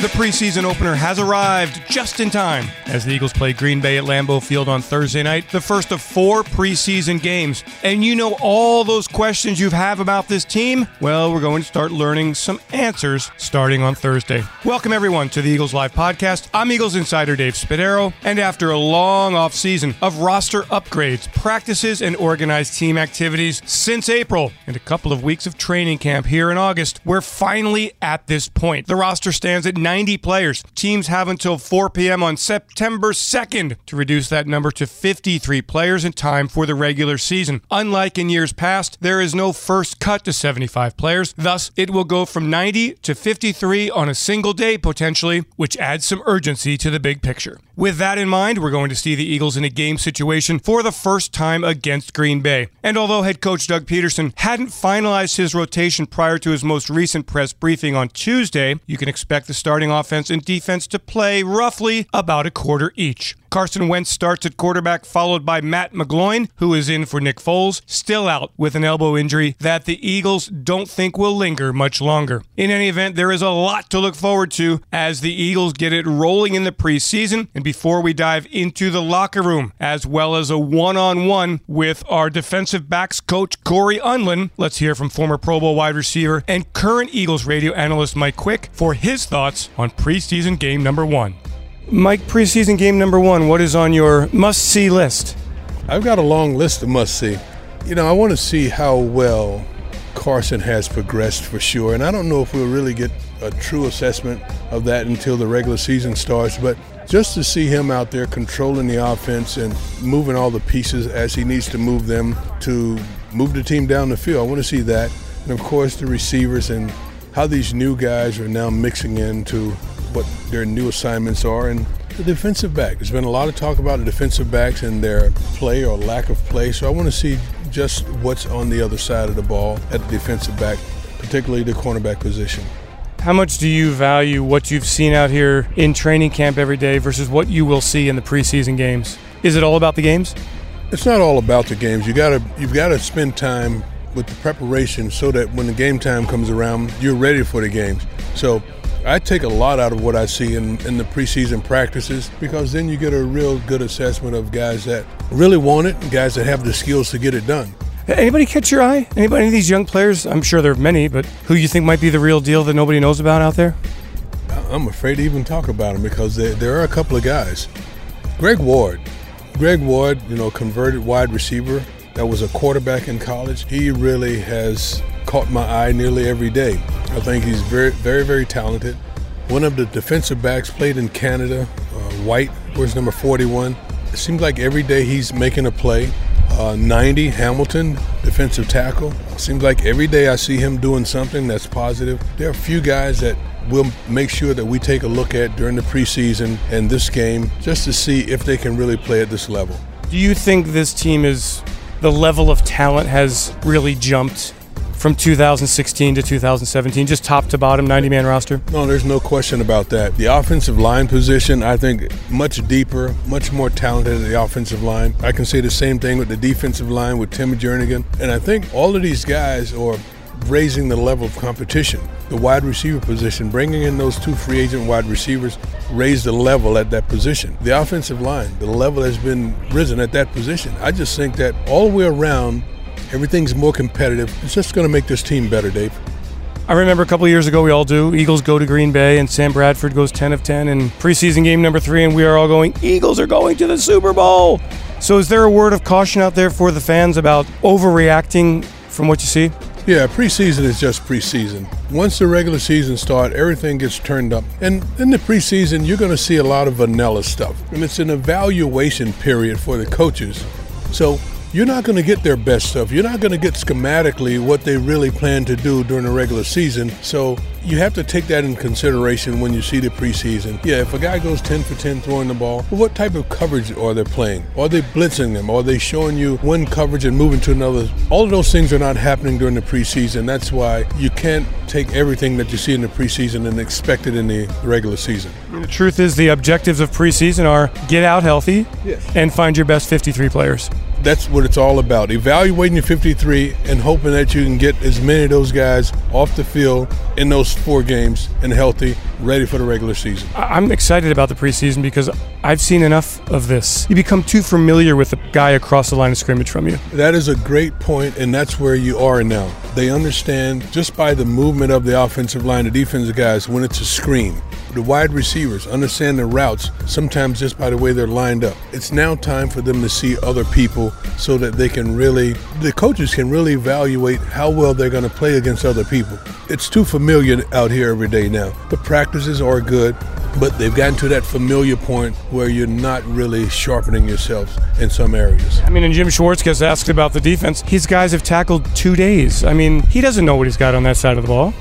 The preseason opener has arrived just in time as the Eagles play Green Bay at Lambeau Field on Thursday night, the first of four preseason games. And you know all those questions you have about this team? Well, we're going to start learning some answers starting on Thursday. Welcome, everyone, to the Eagles Live podcast. I'm Eagles insider Dave Spadaro, and after a long offseason of roster upgrades, practices, and organized team activities since April, and a couple of weeks of training camp here in August, we're finally at this point. The roster stands at 90 players. Teams have until 4 p.m. on September 2nd to reduce that number to 53 players in time for the regular season. Unlike in years past, there is no first cut to 75 players. Thus, it will go from 90 to 53 on a single day potentially, which adds some urgency to the big picture. With that in mind, we're going to see the Eagles in a game situation for the first time against Green Bay. And although head coach Doug Pederson hadn't finalized his rotation prior to his most recent press briefing on Tuesday, you can expect the starting offense and defense to play roughly about a quarter each. Carson Wentz starts at quarterback, followed by Matt McGloin, who is in for Nick Foles, still out with an elbow injury that the Eagles don't think will linger much longer. In any event, there is a lot to look forward to as the Eagles get it rolling in the preseason and before we dive into the locker room, as well as a one on one with our defensive backs coach Cory Undlin, let's hear from former Pro Bowl wide receiver and current Eagles radio analyst Mike Quick for his thoughts on preseason game number one. Mike, preseason game number one, what is on your must see list? I've got a long list of must see. You know, I want to see how well Carson has progressed for sure, and I don't know if we'll really get a true assessment of that until the regular season starts, but just to see him out there controlling the offense and moving all the pieces as he needs to move them to move the team down the field, I want to see that. And of course, the receivers and how these new guys are now mixing into what their new assignments are, and the defensive back. There's been a lot of talk about the defensive backs and their play or lack of play, so I want to see just what's on the other side of the ball at the defensive back, particularly the cornerback position. How much do you value what you've seen out here in training camp every day versus what you will see in the preseason games? Is it all about the games? It's not all about the games. You gotta you've got to spend time with the preparation so that when the game time comes around, you're ready for the games. So I take a lot out of what I see in, in the preseason practices because then you get a real good assessment of guys that really want it and guys that have the skills to get it done. Anybody catch your eye? Anybody, any of these young players? I'm sure there are many, but who you think might be the real deal that nobody knows about out there? I'm afraid to even talk about them because there, there are a couple of guys. Greg Ward. Greg Ward, you know, converted wide receiver that was a quarterback in college. He really has caught my eye nearly every day. I think he's very, very, very talented. One of the defensive backs played in Canada, uh, White, where's number 41. It seems like every day he's making a play. Uh, 90, Hamilton, defensive tackle. Seems like every day I see him doing something that's positive. There are a few guys that we'll make sure that we take a look at during the preseason and this game just to see if they can really play at this level. Do you think this team is the level of talent has really jumped from 2016 to 2017, just top to bottom, 90 man roster? No, there's no question about that. The offensive line position, I think, much deeper, much more talented the offensive line. I can say the same thing with the defensive line with Tim Jernigan. And I think all of these guys are raising the level of competition. The wide receiver position, bringing in those two free agent wide receivers, raised the level at that position. The offensive line, the level has been risen at that position. I just think that all the way around, Everything's more competitive. It's just going to make this team better, Dave. I remember a couple years ago, we all do. Eagles go to Green Bay, and Sam Bradford goes 10 of 10 in preseason game number three, and we are all going, Eagles are going to the Super Bowl. So, is there a word of caution out there for the fans about overreacting from what you see? Yeah, preseason is just preseason. Once the regular season starts, everything gets turned up. And in the preseason, you're going to see a lot of vanilla stuff. And it's an evaluation period for the coaches. So you're not going to get their best stuff. You're not going to get schematically what they really plan to do during the regular season. So you have to take that in consideration when you see the preseason. Yeah, if a guy goes 10 for 10 throwing the ball, well, what type of coverage are they playing? Are they blitzing them? Are they showing you one coverage and moving to another? All of those things are not happening during the preseason. That's why you can't take everything that you see in the preseason and expect it in the regular season. The truth is, the objectives of preseason are get out healthy yes. and find your best 53 players. That's what it's all about. Evaluating your 53 and hoping that you can get as many of those guys off the field in those four games and healthy, ready for the regular season. I'm excited about the preseason because I've seen enough of this. You become too familiar with the guy across the line of scrimmage from you. That is a great point, and that's where you are now. They understand just by the movement of the offensive line, the defensive guys, when it's a screen. The wide receivers understand the routes sometimes just by the way they're lined up. It's now time for them to see other people so that they can really, the coaches can really evaluate how well they're going to play against other people. It's too familiar out here every day now. The practices are good, but they've gotten to that familiar point where you're not really sharpening yourselves in some areas. I mean, and Jim Schwartz gets asked about the defense. His guys have tackled two days. I mean, he doesn't know what he's got on that side of the ball.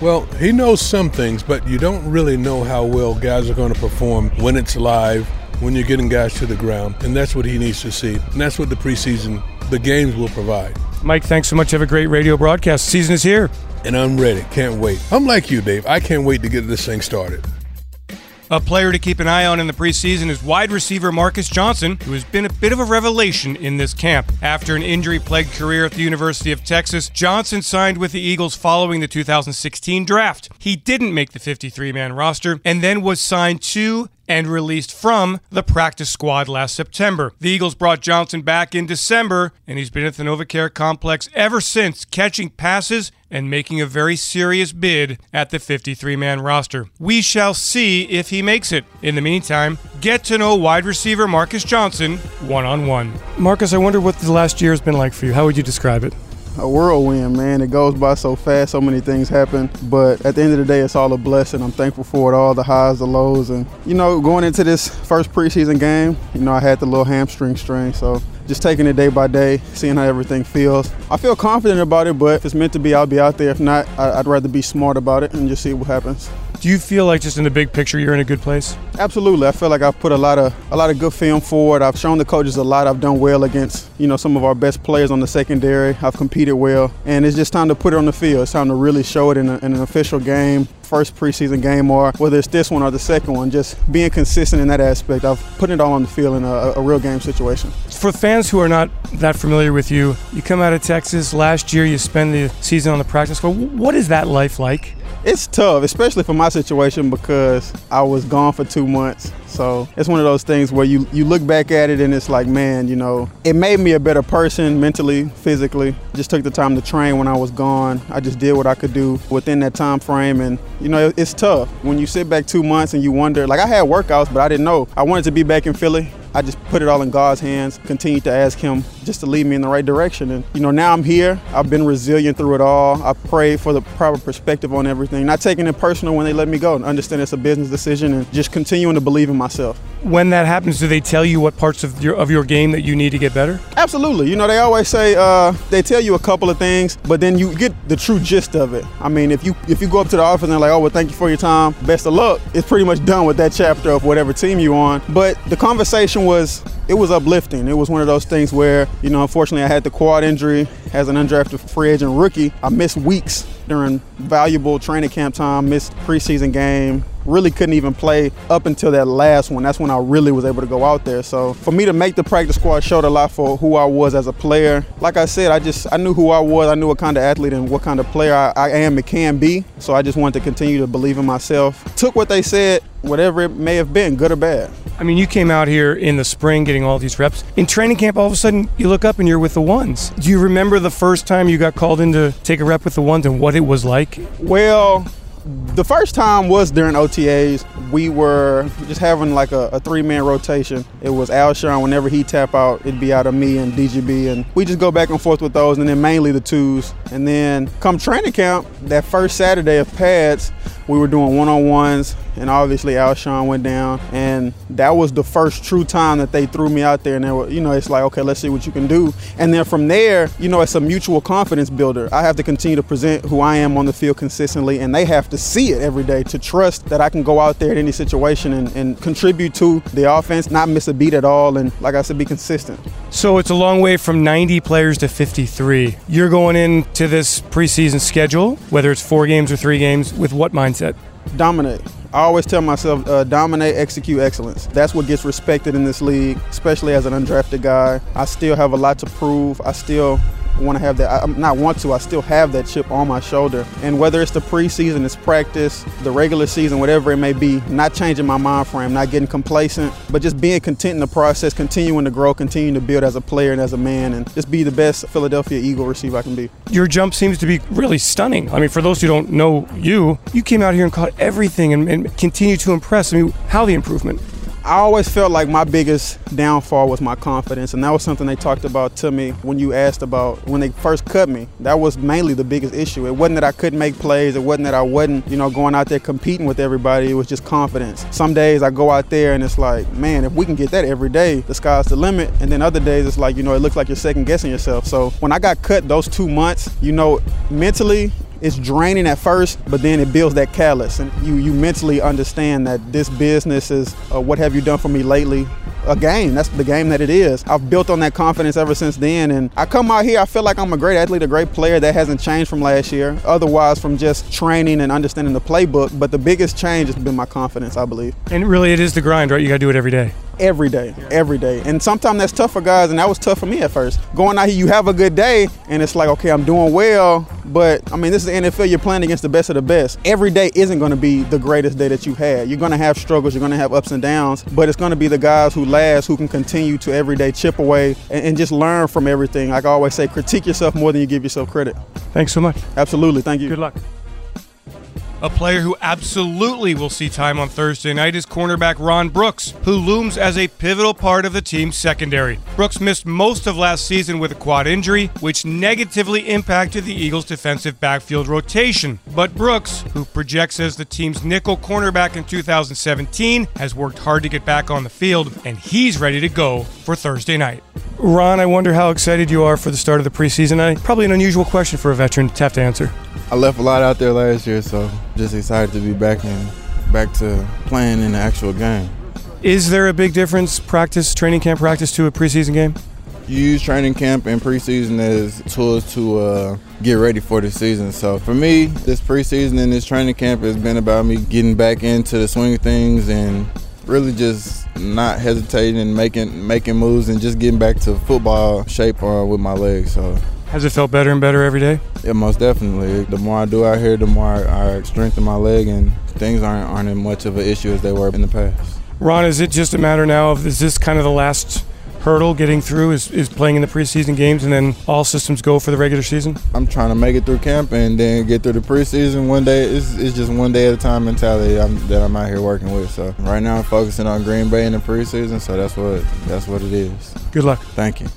Well, he knows some things, but you don't really know how well guys are going to perform when it's live, when you're getting guys to the ground. And that's what he needs to see. And that's what the preseason, the games will provide. Mike, thanks so much. Have a great radio broadcast. season is here. And I'm ready. Can't wait. I'm like you, Dave. I can't wait to get this thing started. A player to keep an eye on in the preseason is wide receiver Marcus Johnson, who has been a bit of a revelation in this camp. After an injury plagued career at the University of Texas, Johnson signed with the Eagles following the 2016 draft. He didn't make the 53 man roster and then was signed to and released from the practice squad last September. The Eagles brought Johnson back in December, and he's been at the NovaCare complex ever since, catching passes and making a very serious bid at the 53 man roster. We shall see if he makes it. In the meantime, get to know wide receiver Marcus Johnson one on one. Marcus, I wonder what the last year has been like for you. How would you describe it? A whirlwind, man. It goes by so fast, so many things happen. But at the end of the day, it's all a blessing. I'm thankful for it all, the highs, the lows. And, you know, going into this first preseason game, you know, I had the little hamstring strain. So just taking it day by day, seeing how everything feels. I feel confident about it, but if it's meant to be, I'll be out there. If not, I'd rather be smart about it and just see what happens. Do you feel like just in the big picture you're in a good place? Absolutely. I feel like I've put a lot of a lot of good film forward. I've shown the coaches a lot. I've done well against, you know, some of our best players on the secondary. I've competed well. And it's just time to put it on the field. It's time to really show it in, a, in an official game first preseason game or whether it's this one or the second one, just being consistent in that aspect. I've put it all on the field in a, a, real game situation. For fans who are not that familiar with you, you come out of Texas last year, you spend the season on the practice squad. What is that life like? It's tough, especially for my situation because I was gone for two months. So it's one of those things where you, you look back at it and it's like, man, you know, it made me a better person mentally, physically. Just took the time to train when I was gone. I just did what I could do within that time frame. And, you know, it's tough when you sit back two months and you wonder, like I had workouts, but I didn't know. I wanted to be back in Philly. I just put it all in God's hands, continued to ask Him just to lead me in the right direction. And, you know, now I'm here. I've been resilient through it all. I prayed for the proper perspective on everything, not taking it personal when they let me go and understand it's a business decision and just continuing to believe in myself. When that happens, do they tell you what parts of your, of your game that you need to get better? Absolutely. You know, they always say, uh, they tell you a couple of things, but then you get the true gist of it. I mean, if you if you go up to the office and they're like, oh, well, thank you for your time, best of luck, it's pretty much done with that chapter of whatever team you're on. But the conversation was it was uplifting. It was one of those things where, you know, unfortunately I had the quad injury as an undrafted free agent rookie. I missed weeks during valuable training camp time, missed preseason game, really couldn't even play up until that last one. That's when I really was able to go out there. So for me to make the practice squad showed a lot for who I was as a player. Like I said, I just I knew who I was. I knew what kind of athlete and what kind of player I, I am and can be. So I just wanted to continue to believe in myself. Took what they said, whatever it may have been, good or bad. I mean, you came out here in the spring getting all these reps. In training camp, all of a sudden, you look up and you're with the ones. Do you remember the first time you got called in to take a rep with the ones and what it was like? Well, the first time was during OTAs. We were just having like a, a three man rotation. It was Alshon. Whenever he tap out, it'd be out of me and DGB. And we just go back and forth with those, and then mainly the twos. And then come training camp, that first Saturday of pads, we were doing one on ones, and obviously Alshon went down, and that was the first true time that they threw me out there. And they were, you know, it's like, okay, let's see what you can do. And then from there, you know, it's a mutual confidence builder. I have to continue to present who I am on the field consistently, and they have to see it every day to trust that I can go out there in any situation and, and contribute to the offense, not miss a beat at all, and like I said, be consistent. So it's a long way from 90 players to 53. You're going into this preseason schedule, whether it's four games or three games, with what mindset? Dominate. I always tell myself, uh, dominate, execute, excellence. That's what gets respected in this league, especially as an undrafted guy. I still have a lot to prove. I still want to have that. I'm not want to. I still have that chip on my shoulder. And whether it's the preseason, it's practice, the regular season, whatever it may be, not changing my mind frame, not getting complacent, but just being content in the process, continuing to grow, continuing to build as a player and as a man, and just be the best Philadelphia Eagle receiver I can be. Your jump seems to be really stunning. I mean, for those who don't know you, you came out here and caught everything and, and continue to impress. I mean, how the improvement? I always felt like my biggest downfall was my confidence, and that was something they talked about to me when you asked about when they first cut me. That was mainly the biggest issue. It wasn't that I couldn't make plays, it wasn't that I wasn't, you know, going out there competing with everybody. It was just confidence. Some days I go out there and it's like, man, if we can get that every day, the sky's the limit. And then other days it's like, you know, it looks like you're second guessing yourself. So when I got cut those two months, you know, mentally it's draining at first, but then it builds that callus, and you you mentally understand that this business is uh, what have you done for me lately? A game. That's the game that it is. I've built on that confidence ever since then, and I come out here. I feel like I'm a great athlete, a great player that hasn't changed from last year. Otherwise, from just training and understanding the playbook. But the biggest change has been my confidence, I believe. And really, it is the grind, right? You got to do it every day every day, every day. And sometimes that's tough for guys, and that was tough for me at first. Going out here, you have a good day, and it's like, okay, I'm doing well, but I mean, this is the NFL. You're playing against the best of the best. Every day isn't going to be the greatest day that you've had. You're going to have struggles. You're going to have ups and downs. But it's going to be the guys who last, who can continue to every day chip away and, and just learn from everything. Like I always say, critique yourself more than you give yourself credit. Thanks so much. Absolutely. Thank you. Good luck. A player who absolutely will see time on Thursday night is cornerback Ron Brooks, who looms as a pivotal part of the team's secondary. Brooks missed most of last season with a quad injury, which negatively impacted the Eagles' defensive backfield rotation. But Brooks, who projects as the team's nickel cornerback in 2017, has worked hard to get back on the field, and he's ready to go for Thursday night. Ron, I wonder how excited you are for the start of the preseason. I, probably an unusual question for a veteran to have to answer. I left a lot out there last year, so just excited to be back and back to playing in the actual game. Is there a big difference, practice, training camp practice, to a preseason game? You use training camp and preseason as tools to uh, get ready for the season. So for me, this preseason and this training camp has been about me getting back into the swing of things and really just not hesitating and making making moves and just getting back to football shape uh, with my legs. So has it felt better and better every day? Yeah, most definitely. The more I do out here, the more I, I strengthen my leg, and things aren't aren't as much of an issue as they were in the past. Ron, is it just a matter now of is this kind of the last hurdle getting through is, is playing in the preseason games and then all systems go for the regular season? I'm trying to make it through camp and then get through the preseason one day. It's, it's just one day at a time mentality I'm, that I'm out here working with. So right now I'm focusing on Green Bay in the preseason, so that's what that's what it is. Good luck. Thank you.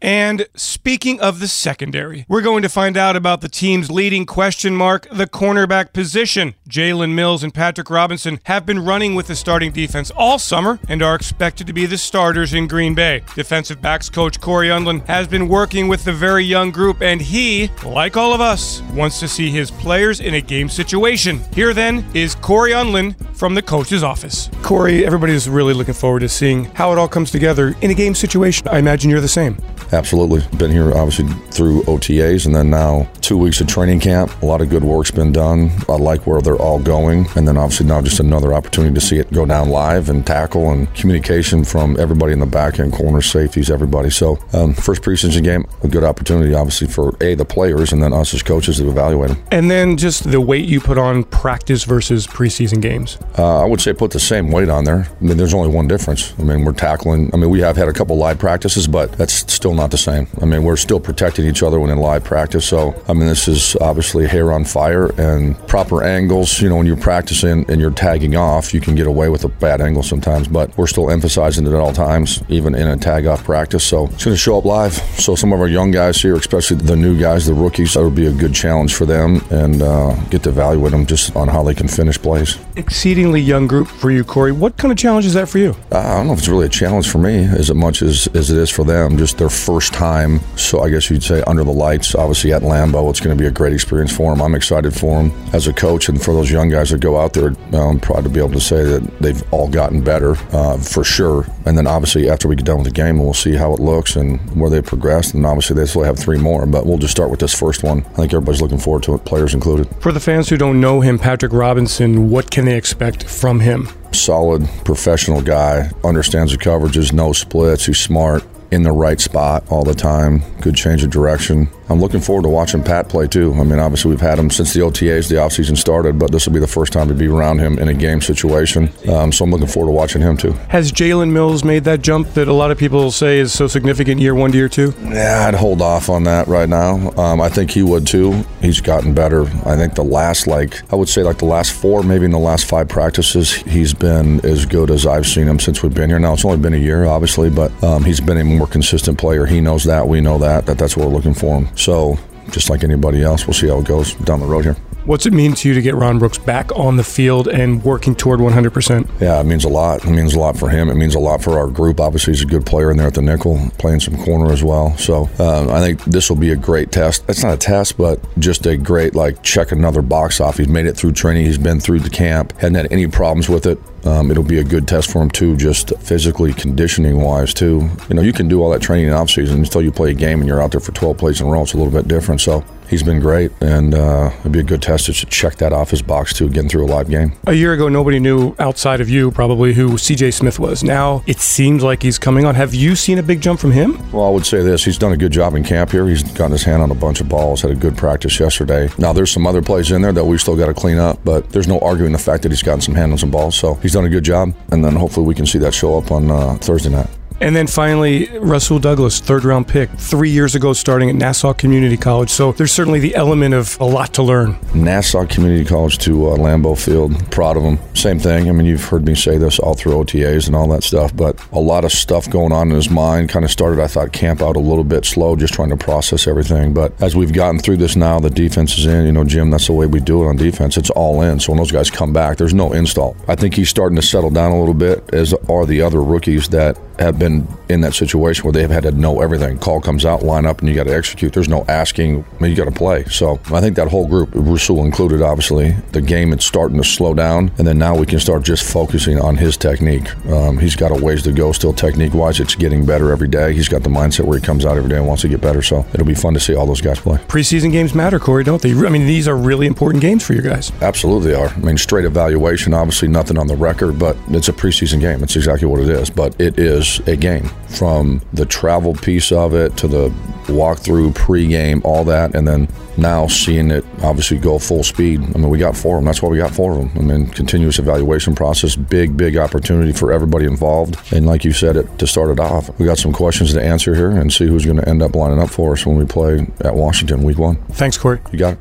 And speaking of the secondary, we're going to find out about the team's leading question mark, the cornerback position. Jalen Mills and Patrick Robinson have been running with the starting defense all summer and are expected to be the starters in Green Bay. Defensive backs coach Cory Undlin has been working with the very young group, and he, like all of us, wants to see his players in a game situation. Here then is Cory Undlin from the coach's office. Cory, everybody's really looking forward to seeing how it all comes together in a game situation. I imagine you're the same. Absolutely. Been here obviously through OTAs and then now two weeks of training camp. A lot of good work's been done. I like where they're all going. And then obviously now just another opportunity to see it go down live and tackle and communication from everybody in the back end, corner safeties, everybody. So, um, first preseason game, a good opportunity obviously for A, the players, and then us as coaches to evaluate them. And then just the weight you put on practice versus preseason games. Uh, I would say put the same weight on there. I mean, there's only one difference. I mean, we're tackling, I mean, we have had a couple live practices, but that's still not the same. I mean, we're still protecting each other when in live practice. So, I mean, this is obviously hair on fire and proper angles. You know, when you're practicing and you're tagging off, you can get away with a bad angle sometimes, but we're still emphasizing it at all times, even in a tag off practice. So, it's going to show up live. So, some of our young guys here, especially the new guys, the rookies, that would be a good challenge for them and uh, get to evaluate them just on how they can finish plays. Exceedingly young group for you, Cory. What kind of challenge is that for you? Uh, I don't know if it's really a challenge for me as much as, as it is for them, just their first time time. So I guess you'd say under the lights, obviously at Lambeau, it's going to be a great experience for them. I'm excited for them as a coach and for those young guys that go out there. I'm proud to be able to say that they've all gotten better uh, for sure. And then obviously after we get done with the game, we'll see how it looks and where they progress. And obviously they still have three more, but we'll just start with this first one. I think everybody's looking forward to it, players included. For the fans who don't know him, Patrick Robinson, what can they expect from him? Solid professional guy, understands the coverages, no splits, he's smart in the right spot all the time. Good change of direction. I'm looking forward to watching Pat play too. I mean, obviously we've had him since the OTAs, the offseason started, but this will be the first time to be around him in a game situation. Um, so I'm looking forward to watching him too. Has Jalen Mills made that jump that a lot of people say is so significant year one to year two? Yeah, I'd hold off on that right now. Um, I think he would too. He's gotten better. I think the last, like, I would say like the last four, maybe in the last five practices, he's been as good as I've seen him since we've been here. Now, it's only been a year, obviously, but um, he's been a more consistent player. He knows that. We know that. That that's what we're looking for him. So, just like anybody else, we'll see how it goes down the road here. What's it mean to you to get Ron Brooks back on the field and working toward 100%? Yeah, it means a lot. It means a lot for him. It means a lot for our group. Obviously, he's a good player in there at the nickel, playing some corner as well. So um, I think this will be a great test. It's not a test, but just a great, like, check another box off. He's made it through training, he's been through the camp, hadn't had any problems with it. Um, it'll be a good test for him too, just physically conditioning wise too. You know, you can do all that training in off season until you play a game and you're out there for 12 plays in a row. It's a little bit different. So he's been great, and uh, it'd be a good test to check that off his box too, getting through a live game. A year ago, nobody knew outside of you probably who C.J. Smith was. Now it seems like he's coming on. Have you seen a big jump from him? Well, I would say this: he's done a good job in camp here. He's gotten his hand on a bunch of balls. Had a good practice yesterday. Now there's some other plays in there that we still got to clean up, but there's no arguing the fact that he's gotten some hand on some balls. So he's done a good job, and then hopefully we can see that show up on uh, Thursday night. And then finally, Rasul Douglas, third round pick, three years ago starting at Nassau Community College. So there's certainly the element of a lot to learn. Nassau Community College to uh, Lambeau Field. Proud of them. Same thing. I mean, you've heard me say this all through OTAs and all that stuff, but a lot of stuff going on in his mind. Kind of started, I thought, camp out a little bit slow, just trying to process everything. But as we've gotten through this now, the defense is in. You know, Jim, that's the way we do it on defense. It's all in. So when those guys come back, there's no install. I think he's starting to settle down a little bit, as are the other rookies that have been in that situation where they've had to know everything. Call comes out, line up, and you got to execute. There's no asking. I mean, you got to play. So I think that whole group, Rasul included, obviously, the game is starting to slow down, and then now we can start just focusing on his technique. Um, he's got a ways to go still technique wise. It's getting better every day. He's got the mindset where he comes out every day and wants to get better. So it'll be fun to see all those guys play. Preseason games matter, Cory, don't they? I mean, these are really important games for you guys. Absolutely are. I mean, straight evaluation, obviously nothing on the record, but it's a preseason game. It's exactly what it is. But it is a game from the travel piece of it to the walkthrough, pregame, all that, and then now seeing it obviously go full speed. I mean, we got four of them. That's why we got four of them. I mean, continuous evaluation process, big, big opportunity for everybody involved. And like you said, it to start it off, we got some questions to answer here and see who's going to end up lining up for us when we play at Washington week one. Thanks, Cory. You got it.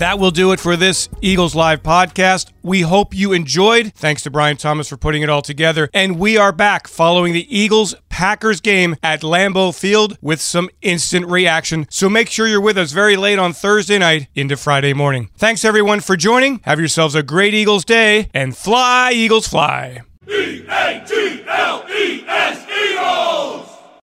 That will do it for this Eagles Live podcast. We hope you enjoyed. Thanks to Brian Thomas for putting it all together. And we are back following the Eagles Packers game at Lambeau Field with some instant reaction. So make sure you're with us very late on Thursday night into Friday morning. Thanks everyone for joining. Have yourselves a great Eagles day and fly, Eagles, fly. E A G L E S E.